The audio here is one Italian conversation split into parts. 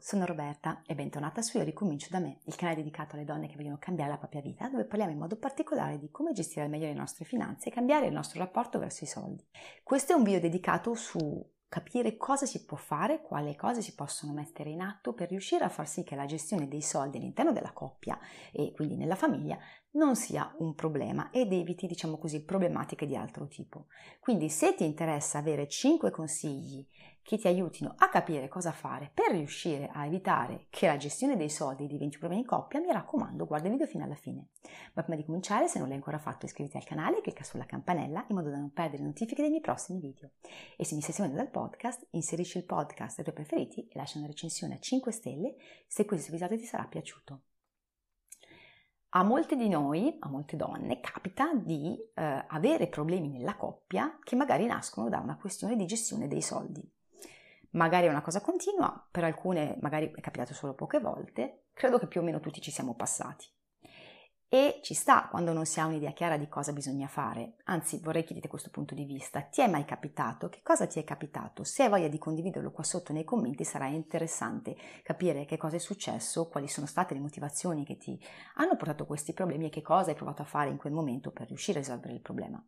Sono Roberta e bentornata su Io ricomincio da me, il canale dedicato alle donne che vogliono cambiare la propria vita, dove parliamo in modo particolare di come gestire al meglio le nostre finanze e cambiare il nostro rapporto verso i soldi. Questo è un video dedicato su capire cosa si può fare, quali cose si possono mettere in atto per riuscire a far sì che la gestione dei soldi all'interno della coppia e quindi nella famiglia non sia un problema ed eviti, diciamo così, problematiche di altro tipo. Quindi se ti interessa avere 5 consigli che ti aiutino a capire cosa fare per riuscire a evitare che la gestione dei soldi diventi un problema in coppia, mi raccomando, guarda il video fino alla fine. Ma prima di cominciare, se non l'hai ancora fatto, iscriviti al canale e clicca sulla campanella in modo da non perdere le notifiche dei miei prossimi video. E se mi stai seguendo dal podcast, inserisci il podcast ai tuoi preferiti e lascia una recensione a 5 stelle se questo episodio ti sarà piaciuto. A molte di noi, a molte donne, capita di eh, avere problemi nella coppia che magari nascono da una questione di gestione dei soldi. Magari è una cosa continua, per alcune magari è capitato solo poche volte, credo che più o meno tutti ci siamo passati. E ci sta quando non si ha un'idea chiara di cosa bisogna fare. Anzi, vorrei chiederti questo punto di vista. Ti è mai capitato? Che cosa ti è capitato? Se hai voglia di condividerlo qua sotto nei commenti sarà interessante capire che cosa è successo, quali sono state le motivazioni che ti hanno portato questi problemi e che cosa hai provato a fare in quel momento per riuscire a risolvere il problema.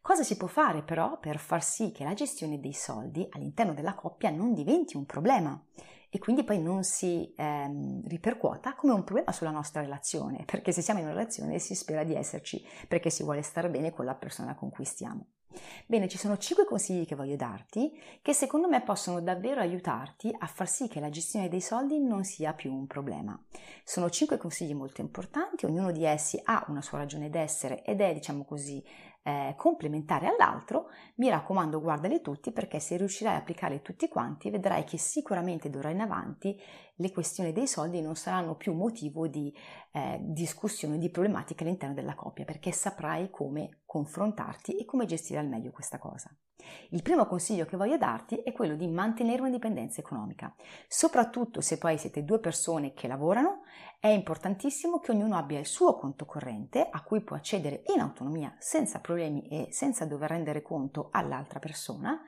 Cosa si può fare però per far sì che la gestione dei soldi all'interno della coppia non diventi un problema e quindi poi non si ehm, ripercuota come un problema sulla nostra relazione, perché se siamo in una relazione si spera di esserci perché si vuole stare bene con la persona con cui stiamo. Bene, ci sono 5 consigli che voglio darti che secondo me possono davvero aiutarti a far sì che la gestione dei soldi non sia più un problema. Sono 5 consigli molto importanti, ognuno di essi ha una sua ragione d'essere ed è, diciamo così, eh, complementare all'altro, mi raccomando guardali tutti perché se riuscirai a applicarli tutti quanti vedrai che sicuramente d'ora in avanti le questioni dei soldi non saranno più motivo di eh, discussione, di problematiche all'interno della coppia perché saprai come confrontarti e come gestire al meglio questa cosa. Il primo consiglio che voglio darti è quello di mantenere un'indipendenza economica. Soprattutto se poi siete due persone che lavorano, è importantissimo che ognuno abbia il suo conto corrente a cui può accedere in autonomia senza problemi e senza dover rendere conto all'altra persona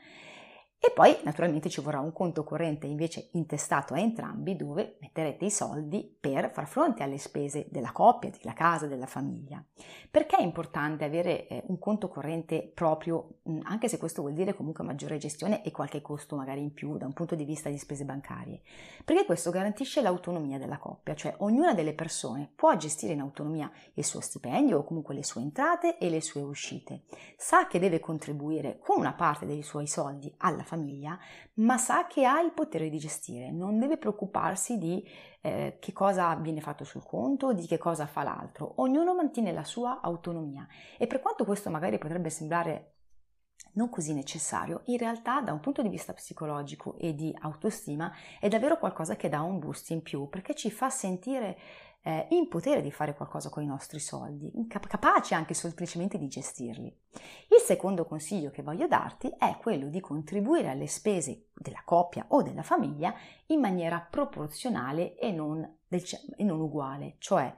e poi naturalmente ci vorrà un conto corrente invece intestato a entrambi dove metterete i soldi per far fronte alle spese della coppia, della casa, della famiglia. Perché è importante avere eh, un conto corrente proprio, anche se questo vuol dire comunque maggiore gestione e qualche costo magari in più da un punto di vista di spese bancarie? Perché questo garantisce l'autonomia della coppia, cioè ognuna delle persone può gestire in autonomia il suo stipendio o comunque le sue entrate e le sue uscite. Sa che deve contribuire con una parte dei suoi soldi alla famiglia famiglia, ma sa che ha il potere di gestire, non deve preoccuparsi di eh, che cosa viene fatto sul conto, di che cosa fa l'altro. Ognuno mantiene la sua autonomia e per quanto questo magari potrebbe sembrare non così necessario, in realtà da un punto di vista psicologico e di autostima è davvero qualcosa che dà un boost in più perché ci fa sentire eh, in potere di fare qualcosa con i nostri soldi, capaci anche semplicemente di gestirli. Il secondo consiglio che voglio darti è quello di contribuire alle spese della coppia o della famiglia in maniera proporzionale e non, del, e non uguale, cioè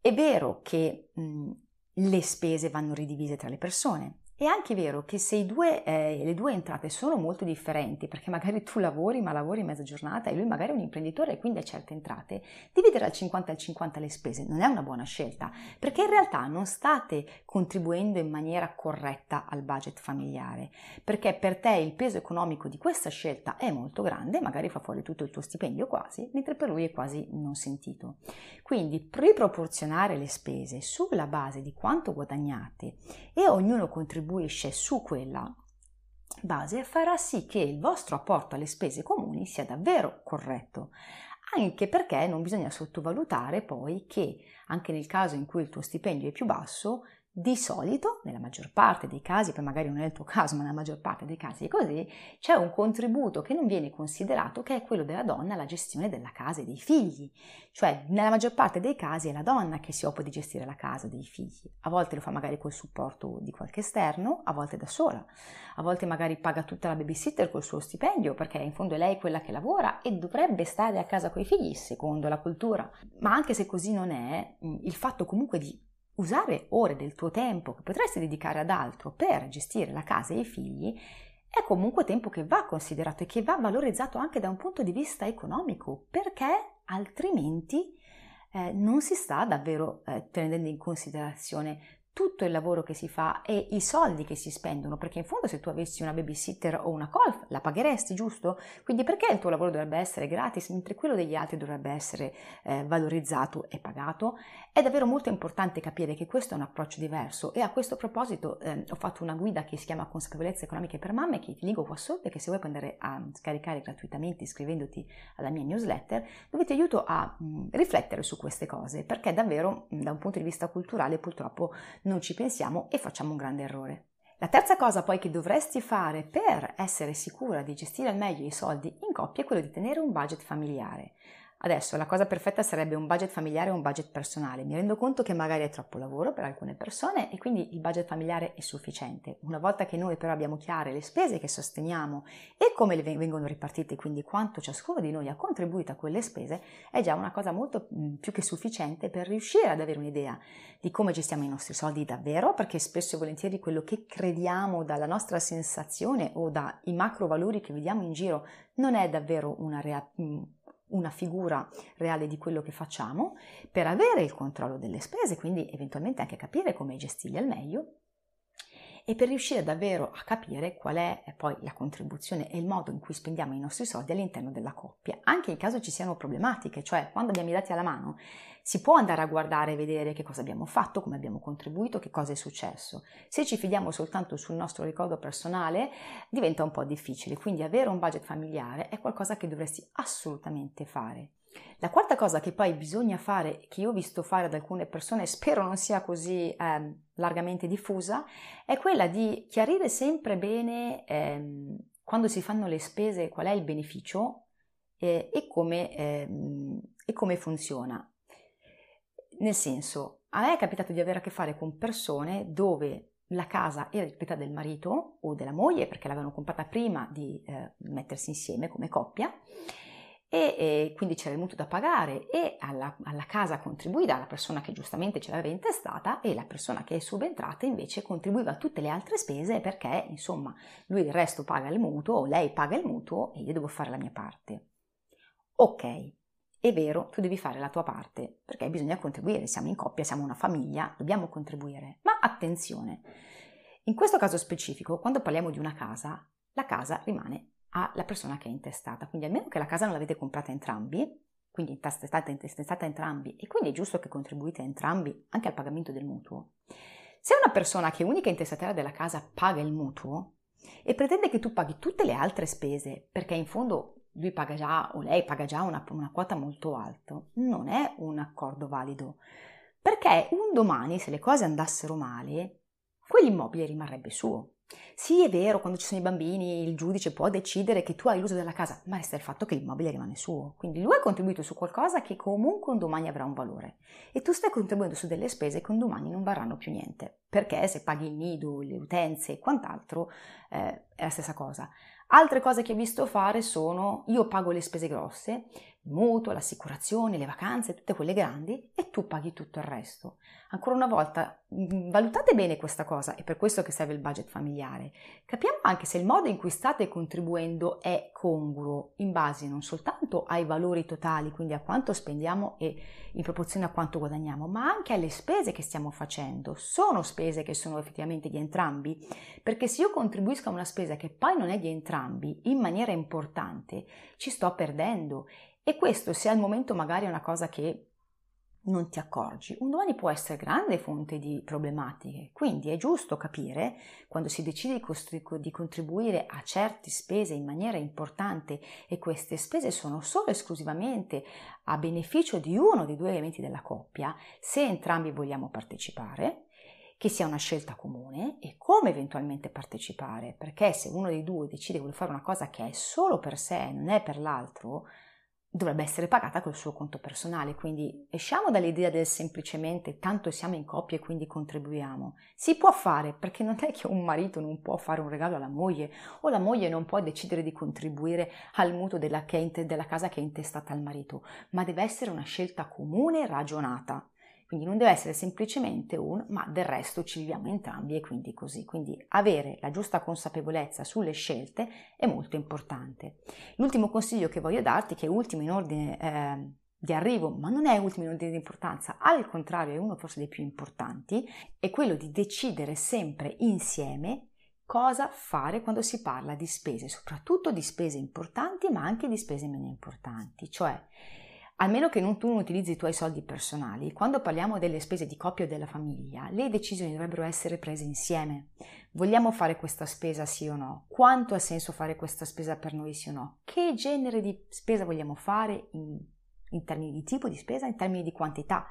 è vero che mh, le spese vanno ridivise tra le persone, è anche vero che se due, eh, le due entrate sono molto differenti, perché magari tu lavori ma lavori mezza giornata e lui magari è un imprenditore e quindi ha certe entrate, dividere al 50 al 50 le spese non è una buona scelta, perché in realtà non state contribuendo in maniera corretta al budget familiare, perché per te il peso economico di questa scelta è molto grande, magari fa fuori tutto il tuo stipendio quasi, mentre per lui è quasi non sentito. Quindi riproporzionare le spese sulla base di quanto guadagnate e ognuno contribuisce contribuisce su quella base farà sì che il vostro apporto alle spese comuni sia davvero corretto, anche perché non bisogna sottovalutare poi che anche nel caso in cui il tuo stipendio è più basso, di solito, nella maggior parte dei casi, poi magari non è il tuo caso, ma nella maggior parte dei casi è così, c'è un contributo che non viene considerato che è quello della donna alla gestione della casa e dei figli. Cioè, nella maggior parte dei casi è la donna che si occupa di gestire la casa dei figli. A volte lo fa magari col supporto di qualche esterno, a volte da sola. A volte magari paga tutta la babysitter col suo stipendio, perché in fondo è lei quella che lavora e dovrebbe stare a casa con i figli, secondo la cultura. Ma anche se così non è, il fatto comunque di usare ore del tuo tempo che potresti dedicare ad altro per gestire la casa e i figli è comunque tempo che va considerato e che va valorizzato anche da un punto di vista economico, perché altrimenti eh, non si sta davvero eh, tenendo in considerazione tutto il lavoro che si fa e i soldi che si spendono, perché in fondo se tu avessi una babysitter o una golf la pagheresti, giusto? Quindi perché il tuo lavoro dovrebbe essere gratis mentre quello degli altri dovrebbe essere eh, valorizzato e pagato? È davvero molto importante capire che questo è un approccio diverso e a questo proposito eh, ho fatto una guida che si chiama Consapevolezze economiche per mamme che ti linko qua sotto e che se vuoi puoi andare a scaricare gratuitamente iscrivendoti alla mia newsletter dove ti aiuto a mh, riflettere su queste cose perché davvero mh, da un punto di vista culturale purtroppo non ci pensiamo e facciamo un grande errore. La terza cosa poi che dovresti fare per essere sicura di gestire al meglio i soldi in coppia è quello di tenere un budget familiare. Adesso la cosa perfetta sarebbe un budget familiare o un budget personale. Mi rendo conto che magari è troppo lavoro per alcune persone e quindi il budget familiare è sufficiente. Una volta che noi però abbiamo chiare le spese che sosteniamo e come le vengono ripartite, quindi quanto ciascuno di noi ha contribuito a quelle spese, è già una cosa molto più che sufficiente per riuscire ad avere un'idea di come gestiamo i nostri soldi davvero, perché spesso e volentieri quello che crediamo dalla nostra sensazione o dai macro valori che vediamo in giro non è davvero una realtà una figura reale di quello che facciamo per avere il controllo delle spese, quindi eventualmente anche capire come gestirli al meglio e per riuscire davvero a capire qual è poi la contribuzione e il modo in cui spendiamo i nostri soldi all'interno della coppia, anche in caso ci siano problematiche, cioè quando abbiamo i dati alla mano si può andare a guardare e vedere che cosa abbiamo fatto, come abbiamo contribuito, che cosa è successo. Se ci fidiamo soltanto sul nostro ricordo personale diventa un po' difficile, quindi avere un budget familiare è qualcosa che dovresti assolutamente fare. La quarta cosa che poi bisogna fare, che io ho visto fare ad alcune persone, spero non sia così eh, largamente diffusa, è quella di chiarire sempre bene eh, quando si fanno le spese qual è il beneficio eh, e, come, ehm, e come funziona. Nel senso, a me è capitato di avere a che fare con persone dove la casa era di proprietà del marito o della moglie perché l'avevano comprata prima di eh, mettersi insieme come coppia e, e, quindi c'era il mutuo da pagare e alla, alla, casa contribuiva la persona che giustamente ce l'aveva intestata e la persona che è subentrata invece contribuiva a tutte le altre spese perché insomma lui il resto paga il mutuo o lei paga il mutuo e io devo fare la mia parte. Ok, è vero, tu devi fare la tua parte perché bisogna contribuire, siamo in coppia, siamo una famiglia, dobbiamo contribuire. Ma attenzione, in questo caso specifico, quando parliamo di una casa, la casa rimane alla persona che è intestata. Quindi almeno che la casa non l'avete comprata entrambi, quindi intestate, intestata entrambi, e quindi è giusto che contribuite entrambi anche al pagamento del mutuo. Se una persona che è unica intestatera della casa paga il mutuo e pretende che tu paghi tutte le altre spese, perché in fondo lui paga già o lei paga già una, una quota molto alta, non è un accordo valido. Perché un domani, se le cose andassero male, quell'immobile rimarrebbe suo. Sì, è vero, quando ci sono i bambini il giudice può decidere che tu hai l'uso della casa, ma resta il fatto che l'immobile rimane suo. Quindi lui ha contribuito su qualcosa che comunque un domani avrà un valore e tu stai contribuendo su delle spese che un domani non varranno più niente, perché se paghi il nido, le utenze e quant'altro eh, è la stessa cosa. Altre cose che ho visto fare sono io pago le spese grosse, il mutuo, l'assicurazione, le vacanze, tutte quelle grandi e tu paghi tutto il resto. Ancora una volta, mm, valutate bene questa cosa, è per questo che serve il budget familiare. Capiamo anche se il modo in cui state contribuendo è congruo in base non soltanto ai valori totali, quindi a quanto spendiamo e in proporzione a quanto guadagniamo, ma anche alle spese che stiamo facendo. Sono spese che sono effettivamente di entrambi, perché se io contribuisco a una spesa che poi non è di entrambi in maniera importante, ci sto perdendo. E questo se al momento magari è una cosa che non ti accorgi, un domani può essere grande fonte di problematiche. Quindi è giusto capire, quando si decide di contribuire a certe spese in maniera importante e queste spese sono solo esclusivamente a beneficio di uno dei due elementi della coppia, se entrambi vogliamo partecipare, che sia una scelta comune e come eventualmente partecipare, perché se uno dei due decide vuole fare una cosa che è solo per sé, non è per l'altro, dovrebbe essere pagata col suo conto personale, quindi esciamo dall'idea del semplicemente tanto siamo in coppia e quindi contribuiamo. Si può fare perché non è che un marito non può fare un regalo alla moglie o la moglie non può decidere di contribuire al mutuo della, della casa che è intestata al marito, ma deve essere una scelta comune e ragionata. Quindi non deve essere semplicemente un ma del resto ci viviamo entrambi e quindi così. Quindi avere la giusta consapevolezza sulle scelte è molto importante. L'ultimo consiglio che voglio darti, che è ultimo in ordine eh, di arrivo, ma non è ultimo in ordine di importanza, al contrario è uno forse dei più importanti, è quello di decidere sempre insieme cosa fare quando si parla di spese, soprattutto di spese importanti ma anche di spese meno importanti. Cioè Almeno che non tu non utilizzi i tuoi soldi personali, quando parliamo delle spese di coppia o della famiglia, le decisioni dovrebbero essere prese insieme. Vogliamo fare questa spesa sì o no? Quanto ha senso fare questa spesa per noi sì o no? Che genere di spesa vogliamo fare in, in termini di tipo di spesa, in termini di quantità?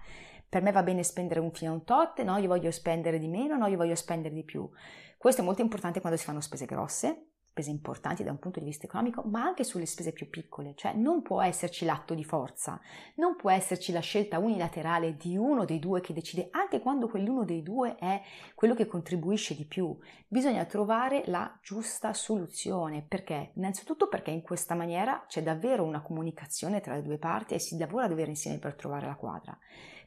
Per me va bene spendere un fino a un tot, no, io voglio spendere di meno, no, io voglio spendere di più. Questo è molto importante quando si fanno spese grosse, spese importanti da un punto di vista economico, ma anche sulle spese più piccole, cioè non può esserci l'atto di forza, non può esserci la scelta unilaterale di uno dei due che decide, anche quando quell'uno dei due è quello che contribuisce di più. Bisogna trovare la giusta soluzione, perché? Innanzitutto perché in questa maniera c'è davvero una comunicazione tra le due parti e si lavora davvero insieme per trovare la quadra.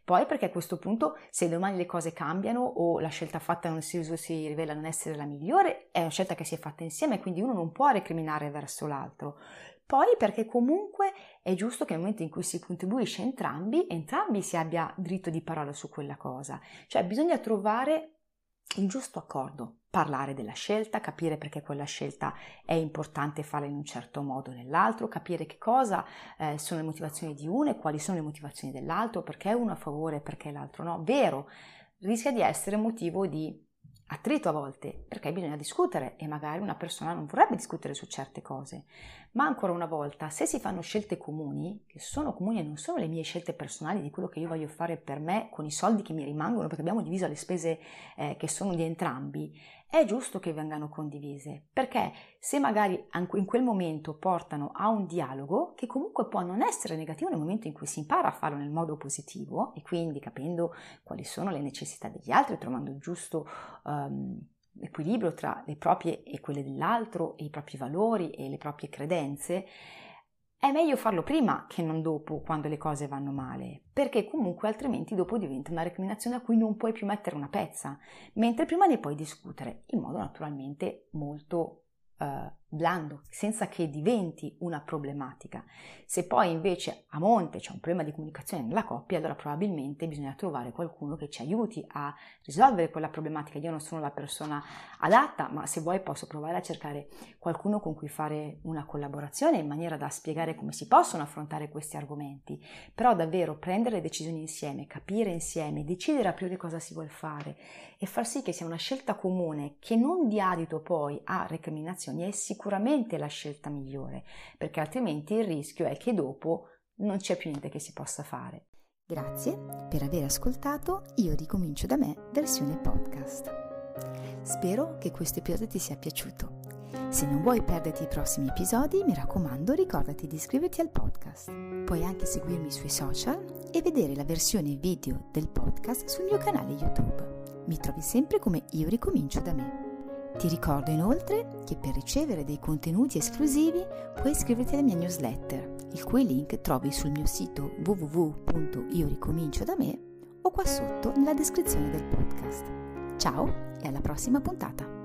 Poi perché a questo punto se domani le cose cambiano o la scelta fatta non si, rivela non essere la migliore, è una scelta che si è fatta insieme, quindi uno non può recriminare verso l'altro. Poi perché comunque è giusto che nel momento in cui si contribuisce entrambi, entrambi si abbia diritto di parola su quella cosa. Cioè bisogna trovare il giusto accordo, parlare della scelta, capire perché quella scelta è importante farla in un certo modo o nell'altro, capire che cosa eh, sono le motivazioni di uno e quali sono le motivazioni dell'altro, perché uno a favore e perché l'altro no. Vero, rischia di essere motivo di attrito a volte, perché bisogna discutere e magari una persona non vorrebbe discutere su certe cose. Ma ancora una volta, se si fanno scelte comuni, che sono comuni e non sono le mie scelte personali di quello che io voglio fare per me con i soldi che mi rimangono, perché abbiamo diviso le spese eh, che sono di entrambi, è giusto che vengano condivise, perché se magari in quel momento portano a un dialogo che comunque può non essere negativo nel momento in cui si impara a farlo nel modo positivo e quindi capendo quali sono le necessità degli altri, trovando il giusto um, equilibrio tra le proprie e quelle dell'altro, e i propri valori e le proprie credenze, è meglio farlo prima che non dopo, quando le cose vanno male, perché comunque altrimenti dopo diventa una recriminazione a cui non puoi più mettere una pezza, mentre prima ne puoi discutere in modo naturalmente molto uh, blando, senza che diventi una problematica. Se poi invece a monte c'è un problema di comunicazione nella coppia, allora probabilmente bisogna trovare qualcuno che ci aiuti a risolvere quella problematica. Io non sono la persona adatta, ma se vuoi posso provare a cercare qualcuno con cui fare una collaborazione in maniera da spiegare come si possono affrontare questi argomenti. Però davvero prendere le decisioni insieme, capire insieme, decidere a priori cosa si vuole fare e far sì che sia una scelta comune che non dia adito poi a recriminazioni è sicuramente la scelta migliore, perché altrimenti il rischio è che dopo non c'è più niente che si possa fare. Grazie per aver ascoltato Io ricomincio da me versione podcast. Spero che questo episodio ti sia piaciuto. Se non vuoi perderti i prossimi episodi, mi raccomando, ricordati di iscriverti al podcast. Puoi anche seguirmi sui social e vedere la versione video del podcast sul mio canale YouTube. Mi trovi sempre come Io ricomincio da me. Ti ricordo inoltre che per ricevere dei contenuti esclusivi puoi iscriverti alla mia newsletter, il cui link trovi sul mio sito www.ioricomincio da me o qua sotto nella descrizione del podcast. Ciao e alla prossima puntata!